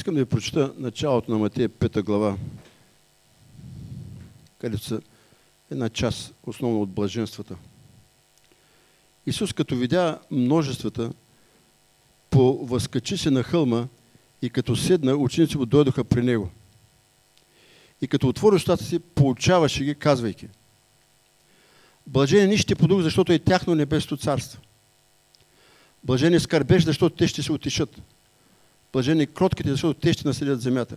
Искам да ви прочита началото на Матея 5 глава, където са една част, основно от блаженствата. Исус, като видя множествата, по възкачи се на хълма и като седна, ученици му дойдоха при него. И като отвори устата си, получаваше ги, казвайки. Блажени нищите по дух, защото е тяхно небесто царство. Блажени скърбеш, защото те ще се отишат. Блажени кротките, защото те ще населят земята.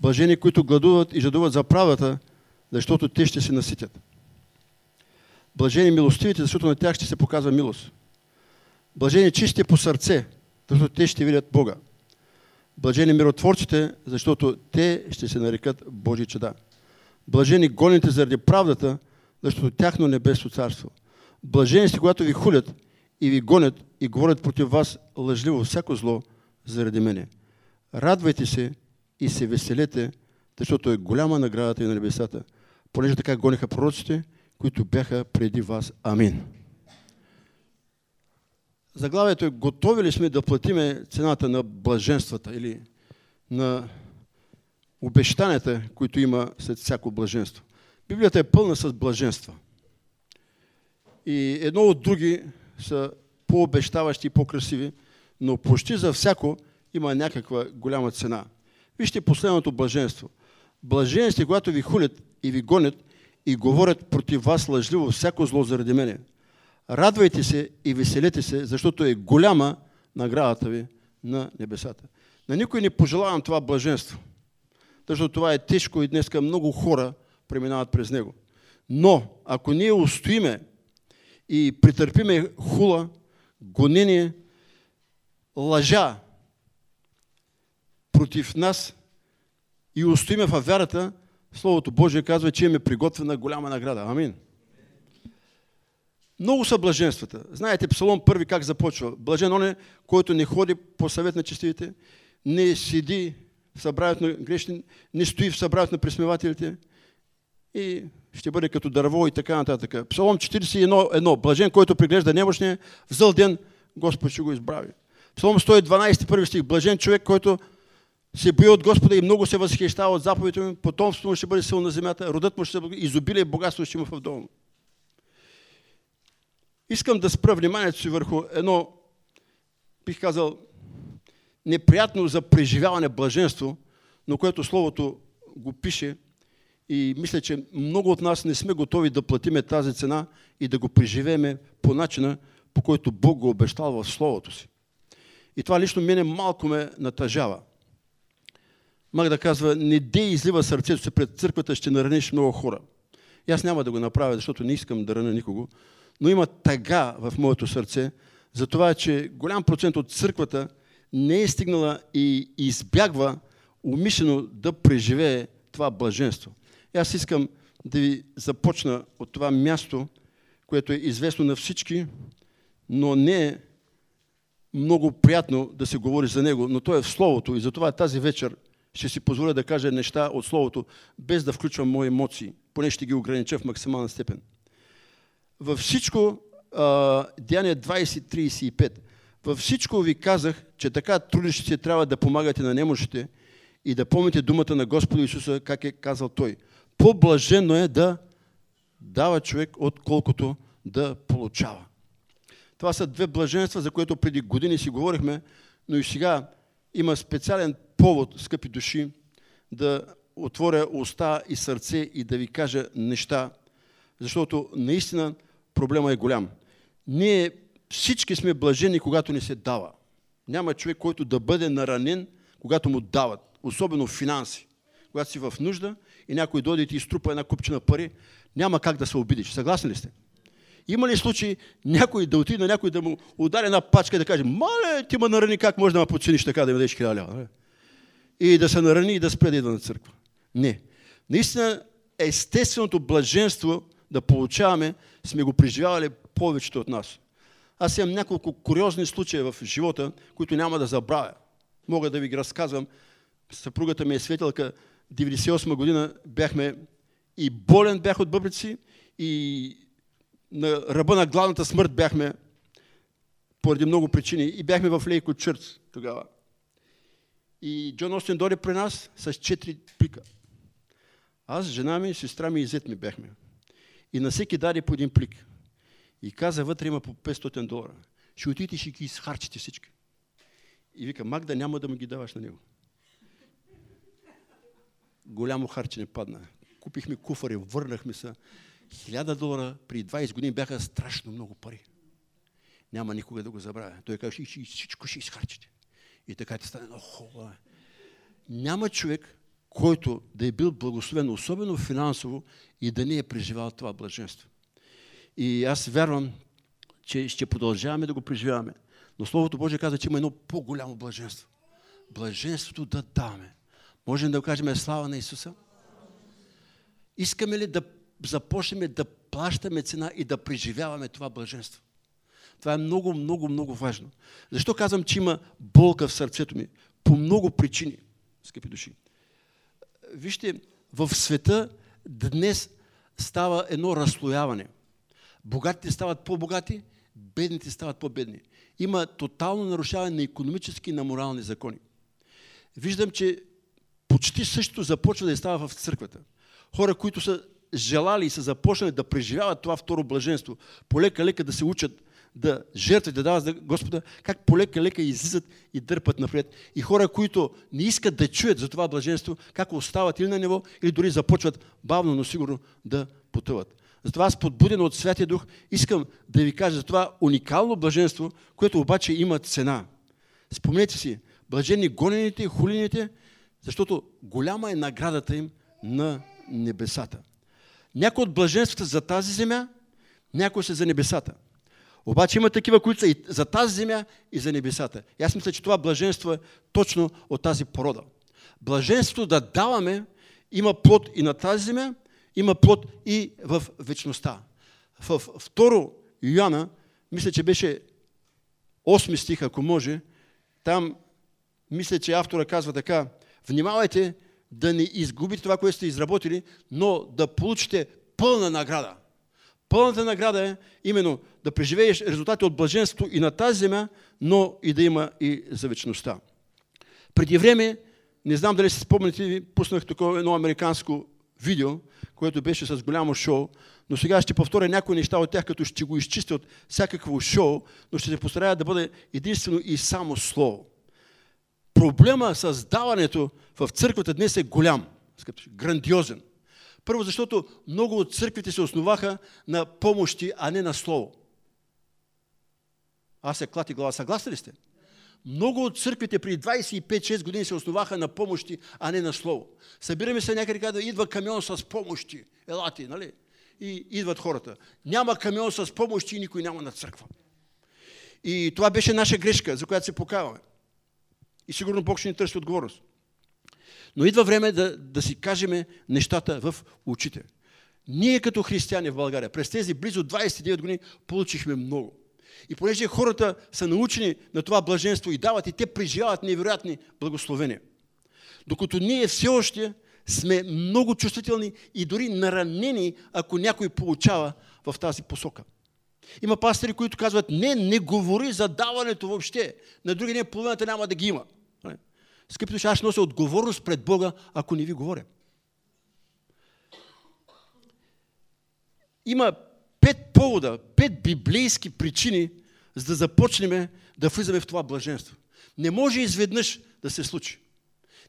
Блажени, които гладуват и жадуват за правата, защото те ще се наситят. Блажени милостивите, защото на тях ще се показва милост. Блажени чисти по сърце, защото те ще видят Бога. Блажени миротворците, защото те ще се нарекат Божи чеда. Блажени гоните заради правдата, защото тяхно небесно царство. Блажени сте, когато ви хулят и ви гонят и говорят против вас лъжливо всяко зло заради мене. Радвайте се и се веселете, защото е голяма наградата и на небесата, понеже така гониха пророците, които бяха преди вас. Амин. Заглавието е готови ли сме да платиме цената на блаженствата или на обещанията, които има след всяко блаженство. Библията е пълна с блаженства. И едно от други са по-обещаващи и по-красиви, но почти за всяко има някаква голяма цена. Вижте последното блаженство. Блажен сте, когато ви хулят и ви гонят и говорят против вас лъжливо всяко зло заради мене. Радвайте се и веселете се, защото е голяма наградата ви на небесата. На никой не пожелавам това блаженство, защото това е тежко и днеска много хора преминават през него. Но, ако ние устоиме и претърпиме хула, гонение, лъжа против нас и устоиме във вярата, Словото Божие казва, че имаме приготвена голяма награда. Амин. Много са блаженствата. Знаете, Псалом първи как започва. Блажен он е, който не ходи по съвет на честивите, не седи в събранието на грешни, не стои в събранието на присмевателите и ще бъде като дърво и така нататък. Псалом 41, блажен, който приглежда немощния, в зъл ден Господ ще го избрави. Псалом 112, първи стих, блажен човек, който се бои от Господа и много се възхищава от заповедите му, потомството му ще бъде силно на земята, родът му ще бъде изобилие и богатство ще има в дома. Искам да спра вниманието си върху едно, бих казал, неприятно за преживяване блаженство, но което Словото го пише и мисля, че много от нас не сме готови да платиме тази цена и да го преживееме по начина, по който Бог го обещал в Словото си. И това лично мене малко ме натъжава. Мага да казва, не дей излива сърцето си пред църквата, ще нараниш много хора. И аз няма да го направя, защото не искам да рана никого. Но има тъга в моето сърце за това, че голям процент от църквата не е стигнала и избягва умишлено да преживее това блаженство. И аз искам да ви започна от това място, което е известно на всички, но не е много приятно да се говори за него, но то е в Словото и затова тази вечер ще си позволя да кажа неща от Словото, без да включвам мои емоции, поне ще ги огранича в максимална степен. Във всичко, Деяние 20.35, във всичко ви казах, че така трудещи се трябва да помагате на немощите и да помните думата на Господа Исуса, как е казал Той. По-блажено е да дава човек, отколкото да получава. Това са две блаженства, за което преди години си говорихме, но и сега има специален повод, скъпи души, да отворя уста и сърце и да ви кажа неща, защото наистина проблема е голям. Ние всички сме блажени, когато ни се дава. Няма човек, който да бъде наранен, когато му дават, особено финанси. Когато си в нужда и някой дойде и ти изтрупа една купчина пари, няма как да се обидиш. Съгласни ли сте? Има ли случай някой да отиде на някой да му удари една пачка и да каже, мале, ти ме нарани, как може да ме подцениш така, да ми дадеш хиляда лева? И да се нарани и да спре да идва на църква. Не. Наистина, естественото блаженство да получаваме, сме го преживявали повечето от нас. Аз имам няколко куриозни случаи в живота, които няма да забравя. Мога да ви ги разказвам. Съпругата ми е светелка. 98 година бяхме и болен бях от бъбрици, и на ръба на главната смърт бяхме поради много причини и бяхме в Лейко Чърц тогава. И Джон Остин дойде при нас с четири плика. Аз, жена ми, сестра ми и зет ми бяхме. И на всеки даде по един плик. И каза, вътре има по 500 долара. Ще отидете ще ги изхарчите всички. И вика, Магда, няма да му ги даваш на него. Голямо харчене падна. Купихме куфари, върнахме се. Хиляда долара при 20 години бяха страшно много пари. Няма никога да го забравя. Той каже, всичко ще изхарчите. И така ти стане много хубаво. Няма човек, който да е бил благословен, особено финансово, и да не е преживял това блаженство. И аз вярвам, че ще продължаваме да го преживяваме. Но Словото Божие каза, че има едно по-голямо блаженство. Блаженството да даваме. Можем да кажем слава на Исуса? Искаме ли да започнем да плащаме цена и да преживяваме това блаженство? Това е много, много, много важно. Защо казвам, че има болка в сърцето ми? По много причини, скъпи души. Вижте, в света днес става едно разслояване. Богатите стават по-богати, бедните стават по-бедни. Има тотално нарушаване на економически и на морални закони. Виждам, че почти същото започва да става в църквата. Хора, които са желали и са започнали да преживяват това второ блаженство, полека-лека да се учат да жертват, да дават за Господа, как полека-лека излизат и дърпат напред. И хора, които не искат да чуят за това блаженство, как остават или на него, или дори започват бавно, но сигурно да потъват. Затова аз подбуден от Святия Дух искам да ви кажа за това уникално блаженство, което обаче има цена. Спомнете си, блажени гонените хулините, защото голяма е наградата им на небесата. Някои от блаженствата за тази земя, някои са за небесата. Обаче има такива, които са и за тази земя, и за небесата. И аз мисля, че това блаженство е точно от тази порода. Блаженството да даваме има плод и на тази земя, има плод и в вечността. В второ Йоанна, мисля, че беше 8 стих, ако може, там мисля, че автора казва така, внимавайте да не изгубите това, което сте изработили, но да получите пълна награда. Пълната награда е именно да преживееш резултати от блаженството и на тази земя, но и да има и за вечността. Преди време, не знам дали се спомняте, пуснах такова едно американско видео, което беше с голямо шоу, но сега ще повторя някои неща от тях, като ще го изчистя от всякакво шоу, но ще се постарая да бъде единствено и само слово. Проблема с даването в църквата днес е голям, грандиозен. Първо, защото много от църквите се основаха на помощи, а не на слово. Аз се клати глава. Съгласни ли сте? Много от църквите при 25-6 години се основаха на помощи, а не на слово. Събираме се някъде, да идва камион с помощи. Елати, нали? И идват хората. Няма камион с помощи и никой няма на църква. И това беше наша грешка, за която се покаваме. И сигурно Бог ще ни търси отговорност. Но идва време да, да си кажем нещата в очите. Ние като християни в България през тези близо 29 години получихме много. И понеже хората са научени на това блаженство и дават, и те преживяват невероятни благословения. Докато ние все още сме много чувствителни и дори наранени, ако някой получава в тази посока. Има пастори, които казват, не, не говори за даването въобще. На други ден половината няма да ги има. Скъпи души, аз нося отговорност пред Бога, ако не ви говоря. Има пет повода, пет библейски причини, за да започнем да влизаме в това блаженство. Не може изведнъж да се случи.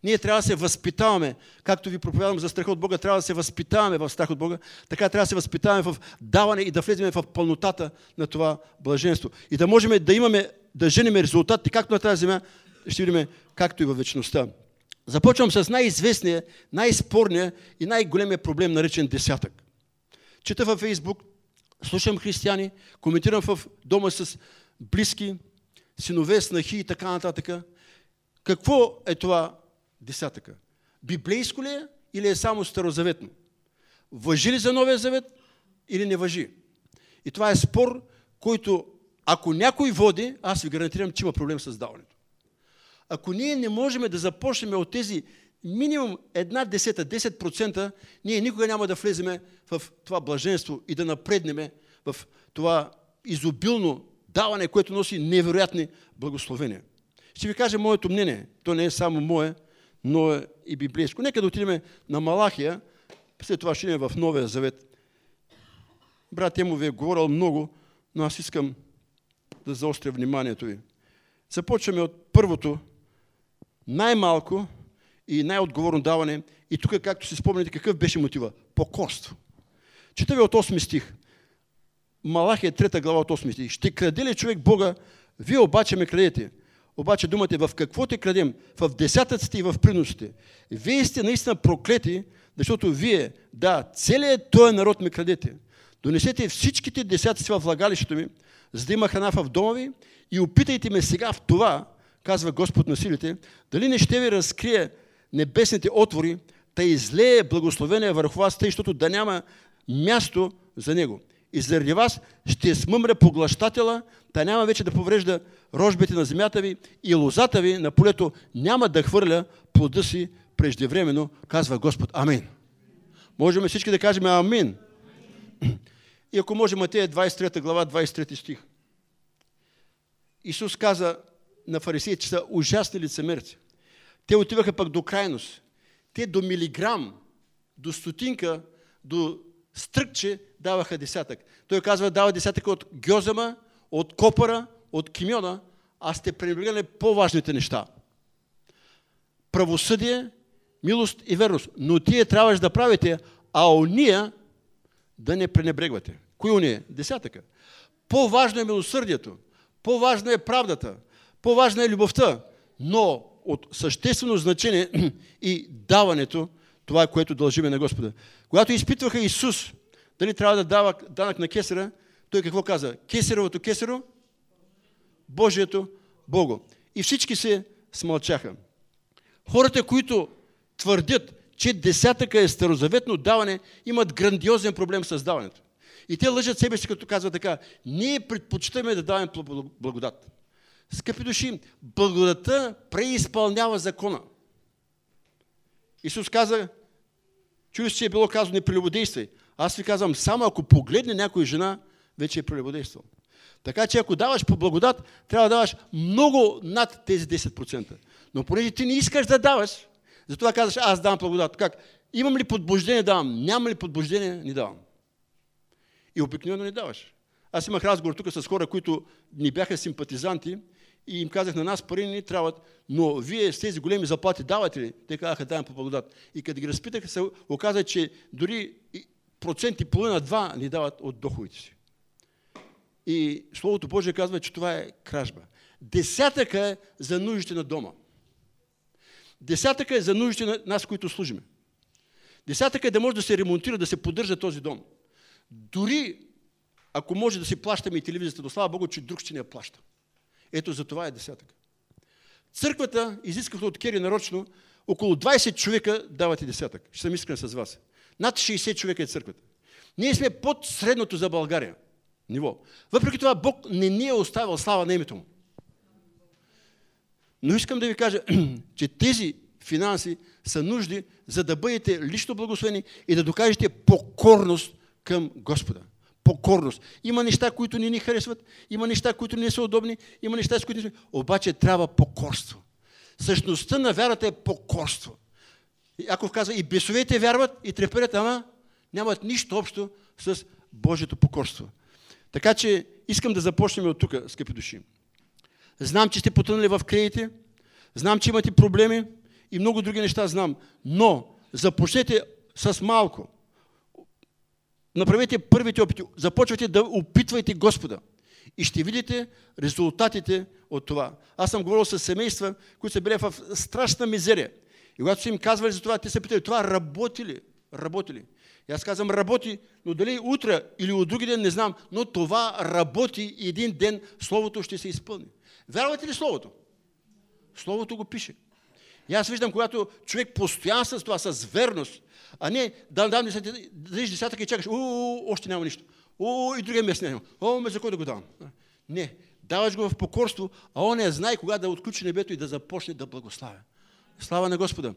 Ние трябва да се възпитаваме, както ви проповядвам за страх от Бога, трябва да се възпитаваме в страх от Бога, така трябва да се възпитаваме в даване и да влезем в пълнотата на това блаженство. И да можем да имаме, да женим резултати, както на тази земя, ще видим както и във вечността. Започвам с най-известния, най-спорния и най-големия проблем, наречен десятък. Чета във Фейсбук, слушам християни, коментирам в дома с близки, синове, снахи и така нататък. Какво е това десятъка? Библейско ли е или е само старозаветно? Въжи ли за Новия завет или не въжи? И това е спор, който ако някой води, аз ви гарантирам, че има проблем с даването. Ако ние не можем да започнем от тези минимум една десета, 10%, ние никога няма да влеземе в това блаженство и да напреднеме в това изобилно даване, което носи невероятни благословения. Ще ви кажа моето мнение. То не е само мое, но е и библейско. Нека да отидем на Малахия, след това ще в Новия Завет. Брат Емо ви е говорил много, но аз искам да заостря вниманието ви. Започваме от първото, най-малко и най-отговорно даване. И тук, както си спомняте, какъв беше мотива? Покорство. Чета ви от 8 стих. Малахия 3 глава от 8 стих. Ще краде ли човек Бога? Вие обаче ме крадете. Обаче думата е в какво те крадем? В десятъците и в приносите. Вие сте наистина проклети, защото вие, да, целият този народ ме крадете. Донесете всичките десятъци в влагалището ми, за да има храна в дома ви и опитайте ме сега в това, казва Господ на силите, дали не ще ви разкрие небесните отвори, да излее благословение върху вас, тъй, защото да няма място за него. И заради вас ще смъмре поглъщателя, да няма вече да поврежда рожбите на земята ви и лозата ви на полето няма да хвърля плода си преждевременно, казва Господ. Амин. Можем всички да кажем амин. И ако може Матея 23 глава, 23 стих. Исус каза на фарисеите, че са ужасни лицемерци. Те отиваха пък до крайност. Те до милиграм, до стотинка, до стръкче даваха десятък. Той казва, дава десятък от гьозама, от копара, от кимиона, а сте пренебрегали по-важните неща. Правосъдие, милост и верност. Но тие трябваше да правите, а ония да не пренебрегвате. Кои уния? Десятъка. По-важно е милосърдието, по-важно е правдата, по-важна е любовта, но от съществено значение и даването, това е което дължиме на Господа. Когато изпитваха Исус, дали трябва да дава данък на кесера, той какво каза? Кесаровото кесаро, Божието Бого. И всички се смълчаха. Хората, които твърдят, че десятъка е старозаветно даване, имат грандиозен проблем с даването. И те лъжат себе си, като казват така, ние предпочитаме да даваме благодат. Скъпи души, благодата преизпълнява закона. Исус каза, чуеш, че е било казано не. Аз ви казвам, само ако погледне някоя жена, вече е прелюбодействал. Така че ако даваш по благодат, трябва да даваш много над тези 10%. Но понеже ти не искаш да даваш, затова казваш, аз давам благодат. Как? Имам ли подбуждение, давам. Няма ли подбуждение, не давам. И обикновено не даваш. Аз имах разговор тук с хора, които ни бяха симпатизанти и им казах, на нас пари не ни трябват, но вие с тези големи заплати давате ли? Те казаха, давам по благодат. И като ги разпитаха, се оказа, че дори процент и половина-два ни дават от доходите си. И Словото Божие казва, че това е кражба. Десятъка е за нуждите на дома. Десятъка е за нуждите на нас, които служиме. Десятъка е да може да се ремонтира, да се поддържа този дом. Дори ако може да си плащаме и телевизията, но слава Богу, че друг ще не я плаща. Ето за това е десятък. Църквата изискаха от Кери нарочно около 20 човека давате десятък. Ще съм искрен с вас. Над 60 човека е църквата. Ние сме под средното за България ниво. Въпреки това Бог не ни е оставил слава на името му. Но искам да ви кажа, че тези финанси са нужди, за да бъдете лично благословени и да докажете покорност към Господа покорност. Има неща, които не ни харесват, има неща, които не са удобни, има неща, с които не Обаче трябва покорство. Същността на вярата е покорство. Яков казва, и бесовете вярват, и треперят, ама нямат нищо общо с Божието покорство. Така че искам да започнем от тук, скъпи души. Знам, че сте потънали в кредити, знам, че имате проблеми и много други неща знам, но започнете с малко направете първите опити, започвайте да опитвайте Господа. И ще видите резултатите от това. Аз съм говорил с семейства, които са били в страшна мизерия. И когато са им казвали за това, те се питали, това работи ли? Работи ли? И аз казвам, работи, но дали утре или от други ден не знам, но това работи и един ден Словото ще се изпълни. Вярвате ли Словото? Словото го пише. И аз виждам, когато човек постоянно с това, с верност, а не да дам десятък и чакаш, о, още няма нищо. О, и другия месец няма. О, ме за кой да го давам? Не, даваш го в покорство, а он не знае кога да отключи небето и да започне да благославя. Слава на Господа.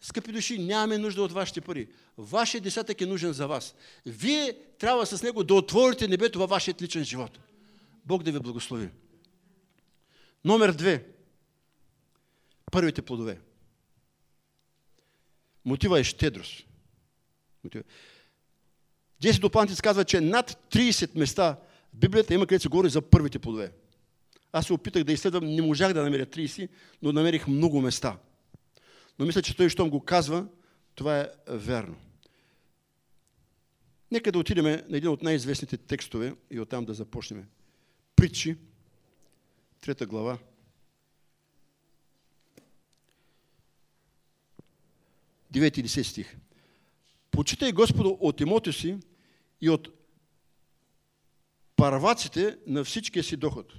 Скъпи души, нямаме нужда от вашите пари. Вашия десятък е нужен за вас. Вие трябва с него да отворите небето във вашия личен живот. Бог да ви благослови. Номер две. Първите плодове. Мотива е щедрост. Мотива. Джеси Допантис казва, че над 30 места в Библията има където се говори за първите плодове. Аз се опитах да изследвам, не можах да намеря 30, но намерих много места. Но мисля, че той, щом го казва, това е верно. Нека да отидем на един от най-известните текстове и оттам да започнем. Притчи, трета глава. Девети и стих. Почитай Господа от имото си и от парваците на всичкия си доход.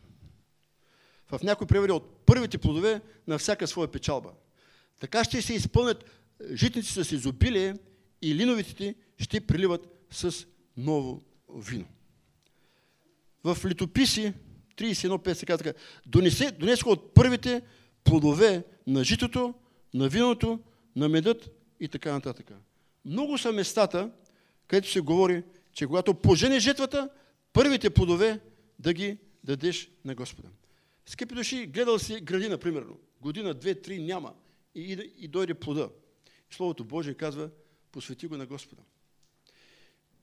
В някои преводи от първите плодове на всяка своя печалба. Така ще се изпълнят житници с изобилие и линовите ще приливат с ново вино. В литописи 31.5 се казва така, донесе, от първите плодове на житото, на виното, на медът и така нататък. Много са местата, където се говори, че когато пожене жетвата, първите плодове да ги дадеш на Господа. Скъпи души, гледал си градина, примерно. Година, две, три няма. И, и, и дойде плода. Словото Божие казва, посвети го на Господа.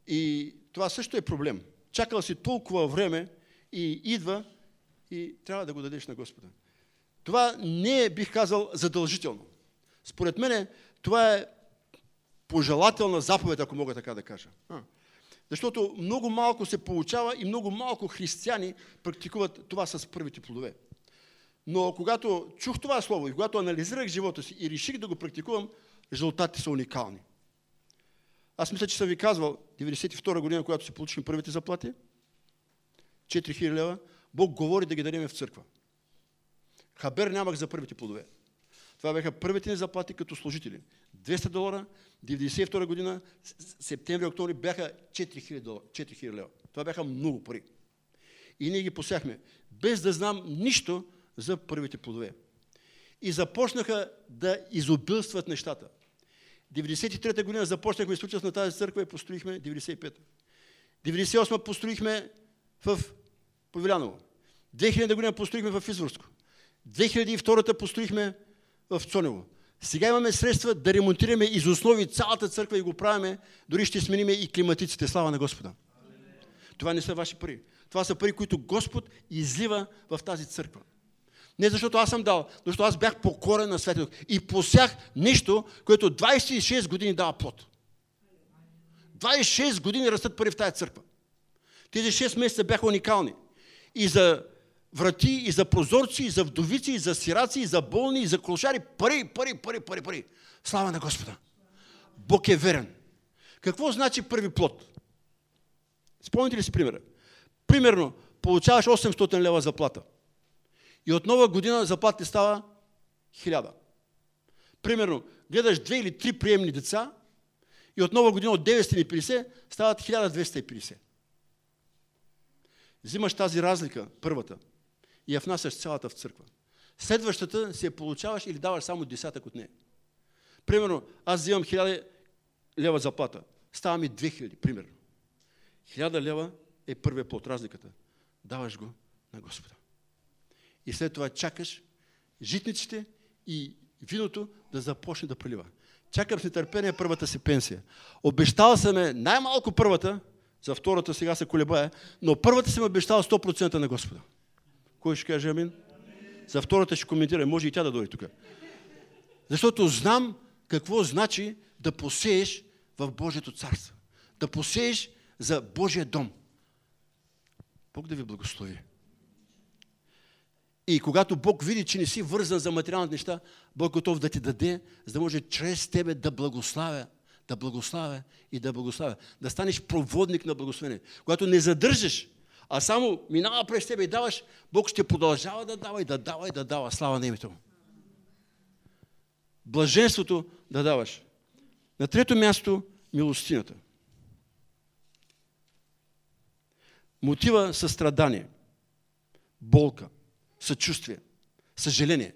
И това също е проблем. Чакал си толкова време и идва и трябва да го дадеш на Господа. Това не е, бих казал, задължително. Според мен това е пожелателна заповед, ако мога така да кажа. Защото много малко се получава и много малко християни практикуват това с първите плодове. Но когато чух това слово и когато анализирах живота си и реших да го практикувам, резултатите са уникални. Аз мисля, че съм ви казвал, 92 година, когато си получихме първите заплати, 4000 лева, Бог говори да ги дадем в църква. Хабер нямах за първите плодове. Това бяха първите ни заплати като служители. 200 долара, 92 година, септември, октомври бяха 4000, долара, 4000 лева. Това бяха много пари. И ние ги посяхме, без да знам нищо за първите плодове. И започнаха да изобилстват нещата. 93-та година започнахме строителство на тази църква и построихме 95-та. 98-та построихме в Повиляново. 2000 година построихме в Изворско. 2002-та построихме в Цонево. Сега имаме средства да ремонтираме из основи цялата църква и го правиме, дори ще смениме и климатиците. Слава на Господа. Това не са ваши пари. Това са пари, които Господ излива в тази църква. Не защото аз съм дал, защото аз бях покорен на Светия и посях нещо, което 26 години дава плод. 26 години растат пари в тази църква. Тези 6 месеца бяха уникални. И за врати, и за прозорци, и за вдовици, и за сираци, и за болни, и за клошари. Пари, пари, пари, пари, пари. Слава на Господа. Бог е верен. Какво значи първи плод? Спомните ли си примера? Примерно, получаваш 800 лева заплата. И от нова година заплата става 1000. Примерно, гледаш две или три приемни деца и от нова година от 950 стават 1250. Взимаш тази разлика, първата, и я внасяш цялата в църква. Следващата се получаваш или даваш само десятък от нея. Примерно, аз взимам 1000 лева заплата. Става ми 2000, примерно. 1000 лева е първият плод, разликата. Даваш го на Господа. И след това чакаш житниците и виното да започне да прилива. Чакам с нетърпение първата си пенсия. Обещал съм е най-малко първата, за втората сега се колебая, но първата съм обещал 100% на Господа. Кой ще каже амин? За втората ще коментира. Може и тя да дойде тук. Защото знам какво значи да посееш в Божието царство. Да посееш за Божия дом. Бог да ви благослови. И когато Бог види, че не си вързан за материалните неща, Бог готов да ти даде, за да може чрез тебе да благославя, да благославя и да благославя. Да станеш проводник на благословение. Когато не задържаш, а само минава през тебе и даваш, Бог ще продължава да дава и да дава и да дава. Слава на името. Блаженството да даваш. На трето място милостината. Мотива състрадание, болка, съчувствие, съжаление.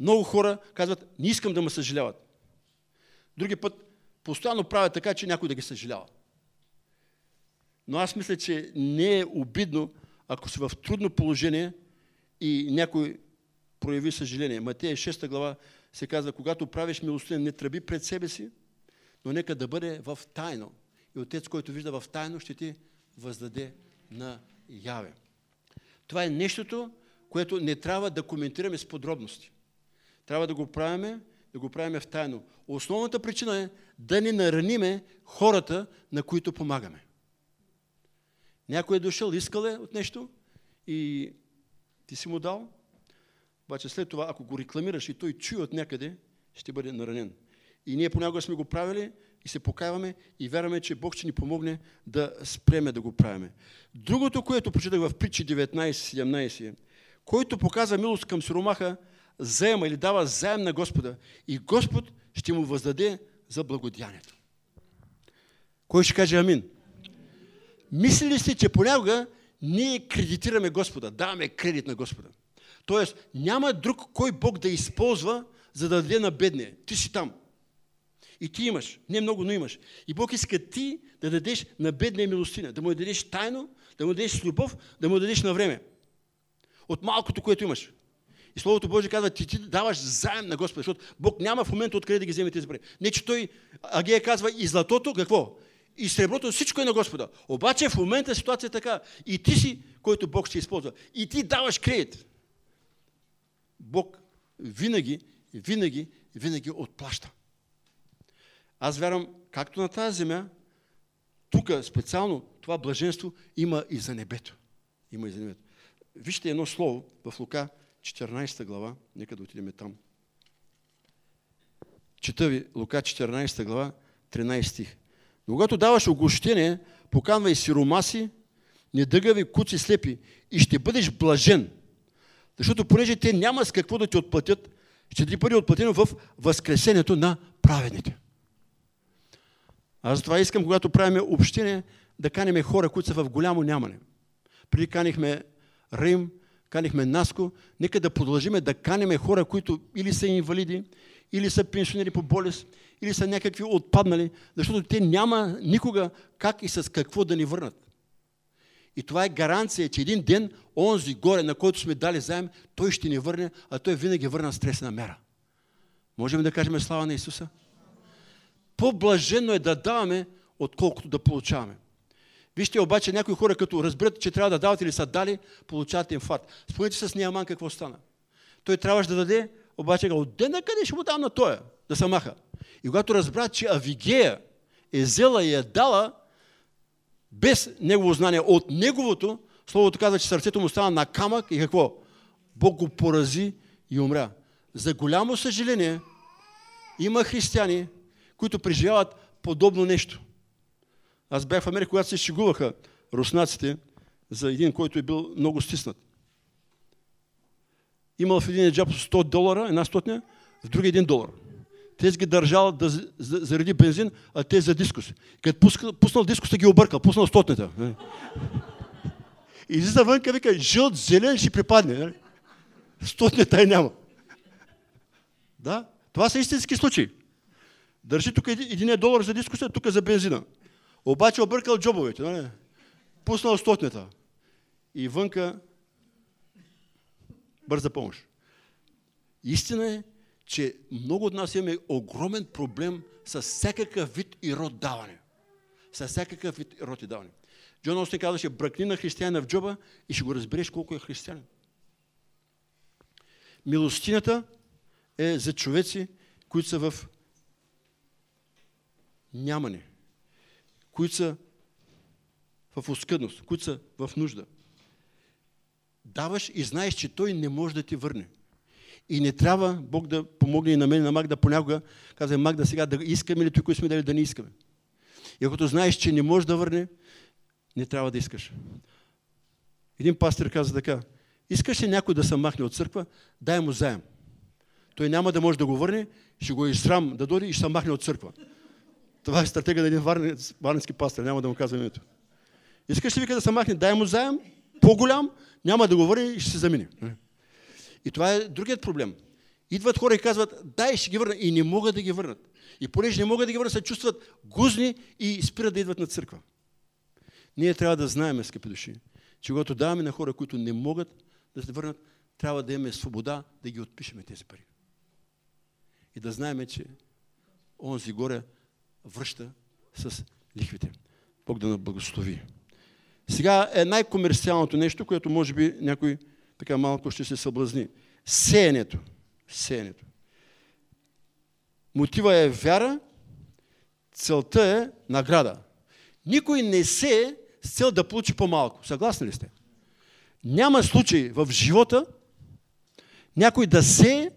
Много хора казват, не искам да ме съжаляват. Други път постоянно правят така, че някой да ги съжалява. Но аз мисля, че не е обидно, ако си в трудно положение и някой прояви съжаление. Матея 6 глава, се казва, когато правиш милостиня, не тръби пред себе си, но нека да бъде в тайно. И Отец, който вижда в тайно, ще ти въздаде на яве. Това е нещото, което не трябва да коментираме с подробности. Трябва да го правиме, да го правиме в тайно. Основната причина е да не нараниме хората, на които помагаме. Някой е дошъл, искал е от нещо и ти си му дал, обаче след това, ако го рекламираш и той чуе от някъде, ще бъде наранен. И ние понякога сме го правили и се покаяваме и вярваме, че Бог ще ни помогне да спреме да го правиме. Другото, което прочитах в притчи 19-17, който показва милост към сиромаха, заема или дава заем на Господа и Господ ще му въздаде за благодянието. Кой ще каже амин? Мислили сте, че понякога ние кредитираме Господа, даваме кредит на Господа. Тоест, няма друг кой Бог да използва, за да даде на бедния. Ти си там. И ти имаш. Не много, но имаш. И Бог иска ти да дадеш на бедния милостина. Да му дадеш тайно, да му дадеш с любов, да му дадеш на време. От малкото, което имаш. И Словото Божие казва, ти, ти даваш заем на Господа, защото Бог няма в момента откъде да ги вземе тези пари. Не, че той, Агея казва, и златото, какво? И среброто, всичко е на Господа. Обаче в момента ситуация е така. И ти си, който Бог ще използва. И ти даваш кредит. Бог винаги, винаги, винаги отплаща. Аз вярвам, както на тази земя, тук специално това блаженство има и за небето. Има и за небето. Вижте едно слово в Лука 14 глава. Нека да отидем там. Чета ви Лука 14 глава, 13 стих. Но когато даваш огощение, поканвай сиромаси, недъгави, куци, слепи и ще бъдеш блажен. Защото понеже те няма с какво да ти отплатят, ще ти бъде отплатено в възкресението на праведните. Аз затова искам, когато правиме общение, да канеме хора, които са в голямо нямане. Преди канихме Рим, канихме Наско, нека да продължиме да канеме хора, които или са инвалиди, или са пенсионери по болест, или са някакви отпаднали, защото те няма никога как и с какво да ни върнат. И това е гаранция, че един ден онзи горе, на който сме дали заем, той ще ни върне, а той винаги върна стресна мера. Можем да кажем слава на Исуса? По-блаженно е да даваме, отколкото да получаваме. Вижте обаче някои хора, като разберат, че трябва да дават или са дали, получават инфаркт. Спомнете с Ниаман какво стана. Той трябваше да даде, обаче отде на къде ще му дам на тоя, да се маха. И когато разбра, че Авигея е взела и е дала, без негово знание от неговото, Словото казва, че сърцето му стана на камък и какво? Бог го порази и умря. За голямо съжаление, има християни, които преживяват подобно нещо. Аз бях в Америка, когато се шегуваха руснаците за един, който е бил много стиснат. Имал в един джаб 100 долара, една стотня, в други един долар. Те ги държал да заради бензин, а те за дискус. Като пуснал, пуснал дискуса, ги объркал, пуснал стотнята. И излиза вънка, вика, жълт, зелен ще припадне. Нали? Стотнята и няма. Да, това са истински случаи. Държи тук един долар за дискусия, тук за бензина. Обаче объркал джобовете. Нали? Пуснал стотнята. И вънка бърза помощ. Истина е, че много от нас имаме огромен проблем с всякакъв вид и род даване. С всякакъв вид и род и даване. Джон Остин казваше, бръкни на християна в джоба и ще го разбереш колко е християнин. Милостината е за човеци, които са в нямане, които са в оскъдност, които са в нужда. Даваш и знаеш, че той не може да ти върне. И не трябва Бог да помогне и на мен, на Магда понякога, казва Магда сега да искаме ли които сме дали да не искаме. И ако знаеш, че не може да върне, не трябва да искаш. Един пастор каза така, искаш ли някой да се махне от църква, дай му заем. Той няма да може да го върне, ще го изсрам да дойде и ще се махне от църква. Това е стратегия на един варненски пастор, няма да му казвам името. Искаш ли вика да се махне, дай му заем, по-голям, няма да го върне и ще се замине. И това е другият проблем. Идват хора и казват, дай, ще ги върна. И не могат да ги върнат. И понеже не могат да ги върнат, се чувстват гузни и спират да идват на църква. Ние трябва да знаем, скъпи души, че когато даваме на хора, които не могат да се върнат, трябва да имаме свобода да ги отпишеме тези пари. и да знаем, че онзи горе връща с лихвите. Бог да благослови. Сега е най-комерциалното нещо, което може би някой така малко ще се съблазни. Сеенето. Сеенето. Мотива е вяра, целта е награда. Никой не се с цел да получи по-малко. Съгласни ли сте? Няма случай в живота някой да се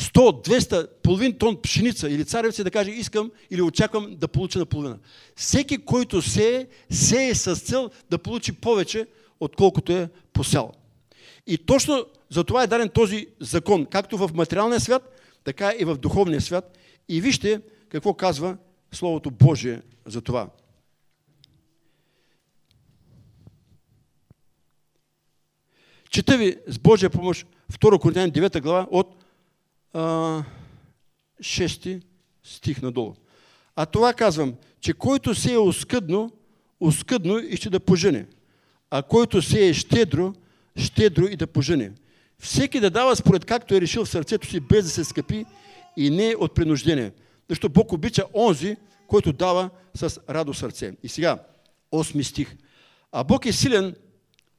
100, 200, половин тон пшеница или царевица да каже искам или очаквам да получа наполовина. Всеки, който се сее с цел да получи повече, отколкото е посял. И точно за това е даден този закон, както в материалния свят, така и в духовния свят. И вижте какво казва Словото Божие за това. Чета ви с Божия помощ 2 Коринтиян 9 глава от 6 стих надолу. А това казвам, че който се е оскъдно, оскъдно и ще да пожене. А който се е щедро, щедро и да пожене. Всеки да дава според както е решил в сърцето си, без да се скъпи и не от принуждение. Защото Бог обича онзи, който дава с радо сърце. И сега, 8 стих. А Бог е силен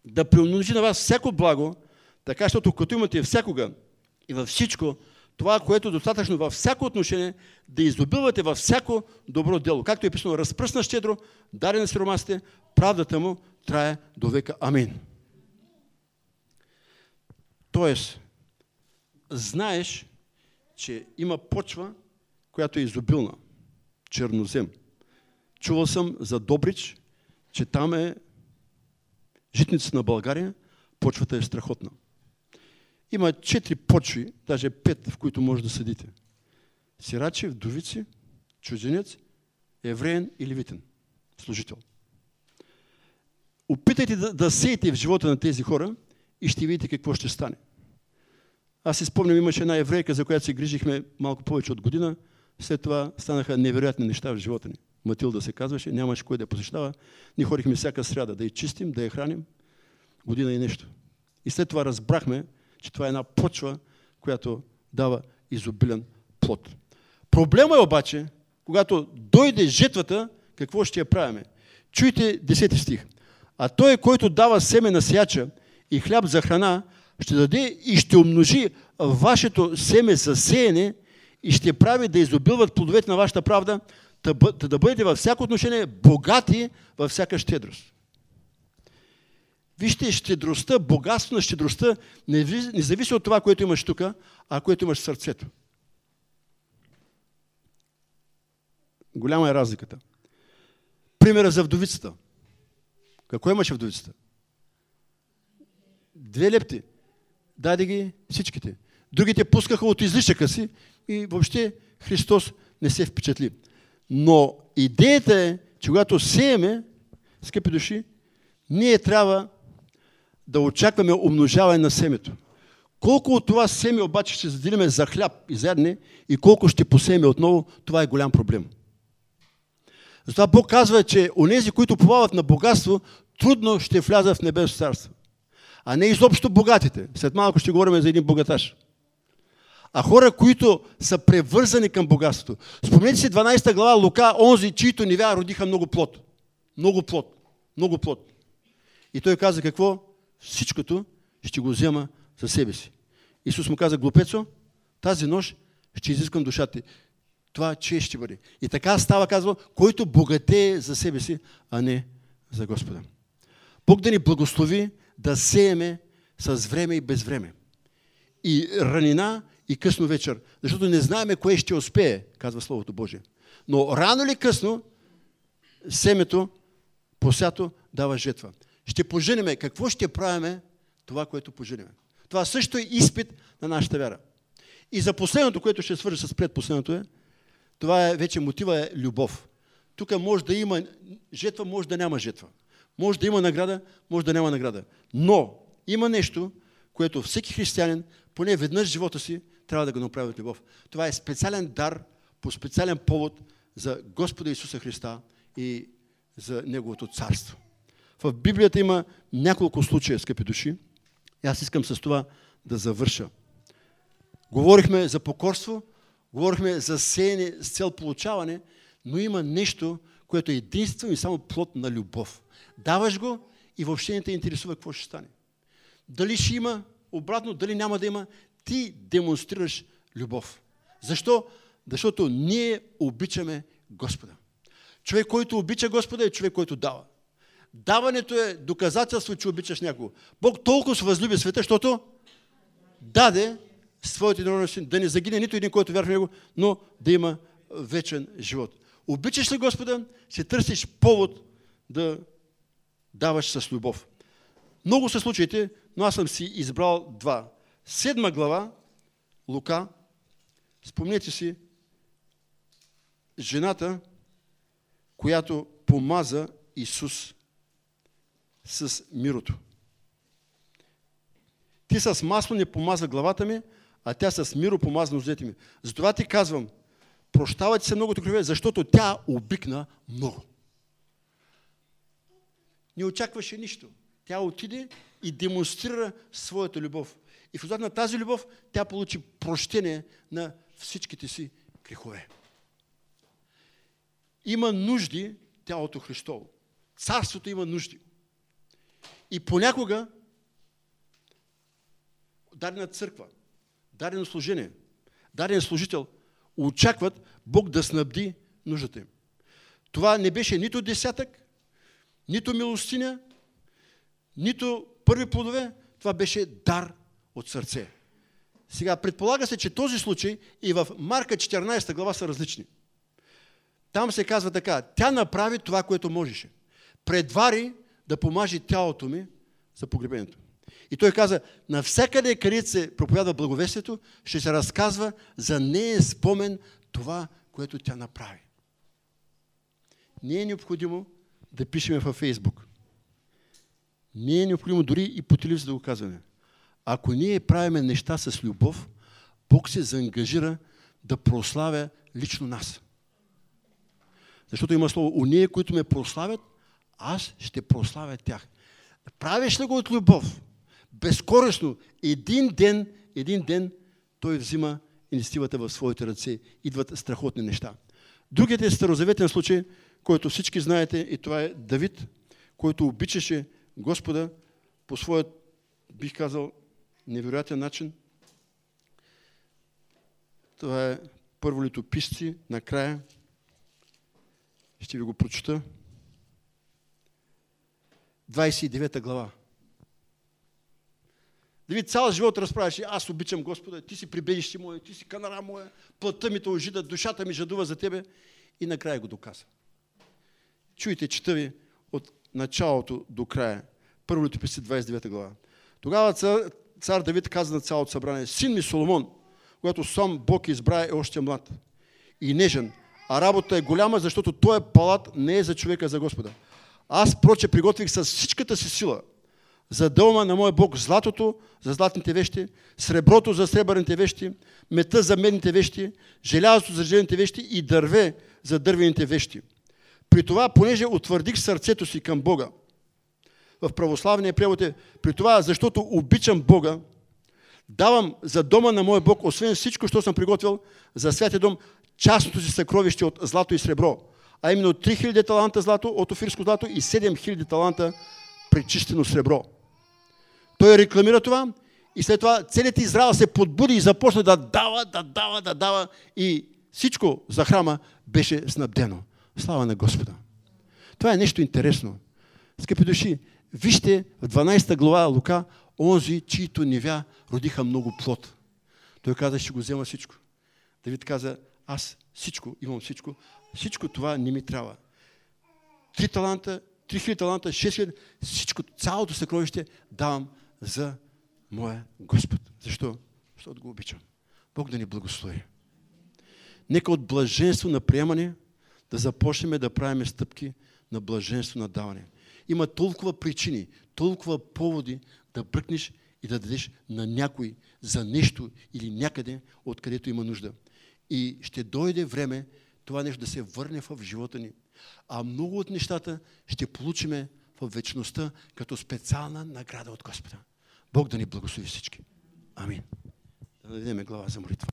да приумножи на вас всяко благо, така, защото като имате всякога и във всичко, това, което е достатъчно във всяко отношение, да изобилвате във всяко добро дело. Както е писано, разпръсна щедро, даде на сиромасите, правдата му трае до века. Амин. Тоест, знаеш, че има почва, която е изобилна. Чернозем. Чувал съм за Добрич, че там е житница на България, почвата е страхотна. Има четири почви, даже пет, в които може да съдите. Сирачи, вдовици, чужденец, евреен и левитен. Служител. Опитайте да, да сеете в живота на тези хора и ще видите какво ще стане. Аз си спомням, имаше една еврейка, за която се грижихме малко повече от година. След това станаха невероятни неща в живота ни. Матилда се казваше, нямаше кой да я посещава. Ние ходихме всяка сряда да я чистим, да я храним. Година и нещо. И след това разбрахме, че това е една почва, която дава изобилен плод. Проблема е обаче, когато дойде жетвата, какво ще я правиме? Чуйте 10 стих. А той, който дава семе на сяча и хляб за храна, ще даде и ще умножи вашето семе за сеене и ще прави да изобилват плодовете на вашата правда, да, бъдете във всяко отношение богати във всяка щедрост. Вижте, щедростта, богатство на щедростта не, зависи от това, което имаш тук, а което имаш в сърцето. Голяма е разликата. Примера за вдовицата. Какво имаше вдовицата? Две лепти. Даде ги всичките. Другите пускаха от излишъка си и въобще Христос не се впечатли. Но идеята е, че когато сееме, скъпи души, ние трябва да очакваме умножаване на семето. Колко от това семе обаче ще заделиме за хляб и зерне и колко ще посееме отново, това е голям проблем. Затова Бог казва, че онези, които плават на богатство, трудно ще влязат в небесно царство. А не изобщо богатите. След малко ще говорим за един богаташ. А хора, които са превързани към богатството. Спомнете си 12 глава Лука, онзи, чието нивя родиха много плод. Много плод. Много плод. И той каза какво? Всичкото ще го взема за себе си. Исус му каза, глупецо, тази нощ ще изискам душата Това че ще бъде. И така става, казва, който богатее за себе си, а не за Господа. Бог да ни благослови да сееме с време и без време. И ранина, и късно вечер. Защото не знаеме кое ще успее, казва Словото Божие. Но рано или късно семето, посято, дава жетва ще пожениме. Какво ще правиме? Това, което пожениме. Това също е изпит на нашата вяра. И за последното, което ще свържа с предпоследното е, това е вече мотива е любов. Тук може да има жетва, може да няма жетва. Може да има награда, може да няма награда. Но има нещо, което всеки християнин, поне веднъж в живота си, трябва да го направи от любов. Това е специален дар по специален повод за Господа Исуса Христа и за Неговото царство. В Библията има няколко случая, скъпи души. И аз искам с това да завърша. Говорихме за покорство, Говорихме за сеяне с цел получаване, но има нещо, което е единствено и само плод на любов. Даваш го и въобще не те интересува какво ще стане. Дали ще има обратно, дали няма да има, ти демонстрираш любов. Защо? Защото ние обичаме Господа. Човек, който обича Господа е човек, който дава. Даването е доказателство, че обичаш някого. Бог толкова се възлюби света, защото даде своите единороден син, да не загине нито един, който вярва в него, но да има вечен живот. Обичаш ли Господа, ще търсиш повод да даваш с любов. Много са случаите, но аз съм си избрал два. Седма глава, Лука, спомнете си, жената, която помаза Исус с мирото. Ти с масло не помаза главата ми, а тя с миро помаза нозете ми. Затова ти казвам, прощавайте се многото криве, защото тя обикна много. Не очакваше нищо. Тя отиде и демонстрира своята любов. И в резултат на тази любов тя получи прощение на всичките си грехове. Има нужди тялото Христово. Царството има нужди. И понякога дадена църква, дадено служение, даден служител очакват Бог да снабди нуждата им. Това не беше нито десятък, нито милостиня, нито първи плодове, това беше дар от сърце. Сега, предполага се, че този случай и в Марка 14 глава са различни. Там се казва така, тя направи това, което можеше. Предвари да помажи тялото ми за погребението. И той каза, навсякъде, където се проповядва благовестието, ще се разказва за нея спомен това, което тя направи. Не е необходимо да пишеме във Фейсбук. Не е необходимо дори и по телевизия да го казваме. Ако ние правиме неща с любов, Бог се заангажира да прославя лично нас. Защото има слово, уния, които ме прославят, аз ще прославя тях. Правиш ли го от любов? Безкорисно. Един ден, един ден той взима инициативата в своите ръце. Идват страхотни неща. Другият е старозаветен случай, който всички знаете, и това е Давид, който обичаше Господа по своят, бих казал, невероятен начин. Това е първо литописци, накрая. Ще ви го прочета. 29 глава. Давид цял живот разправяше, аз обичам Господа, ти си прибежище мое, ти си канара моя, плътта ми те ожида, душата ми жадува за тебе и накрая го доказа. Чуйте, чета ви от началото до края. Първо летописи 29 глава. Тогава цар, цар Давид каза на цялото събрание, син ми Соломон, когато сам Бог избра е още млад и нежен, а работа е голяма, защото той е палат не е за човека, а за Господа. Аз, проче, приготвих с всичката си сила за дълма на моя Бог златото за златните вещи, среброто за сребърните вещи, мета за медните вещи, желязото за железните вещи и дърве за дървените вещи. При това, понеже утвърдих сърцето си към Бога, в православния превод е, при това, защото обичам Бога, давам за дома на моя Бог, освен всичко, що съм приготвил за святия дом, частното си съкровище от злато и сребро, а именно 3000 таланта злато от офирско злато и 7000 таланта пречистено сребро. Той рекламира това и след това целият Израел се подбуди и започна да дава, да дава, да дава и всичко за храма беше снабдено. Слава на Господа. Това е нещо интересно. Скъпи души, вижте в 12 глава Лука, онзи, чието невя родиха много плод. Той каза, ще го взема всичко. Давид каза, аз всичко, имам всичко, всичко това не ми трябва. Три таланта, три хиляди таланта, шест хиляди, всичко, цялото съкровище давам за моя Господ. Защо? Защото го обичам. Бог да ни благослови. Нека от блаженство на приемане да започнем да правим стъпки на блаженство на даване. Има толкова причини, толкова поводи да бръкнеш и да дадеш на някой за нещо или някъде, откъдето има нужда. И ще дойде време това нещо да се върне в живота ни. А много от нещата ще получиме в вечността като специална награда от Господа. Бог да ни благослови всички. Амин. Да дадем глава за молитва.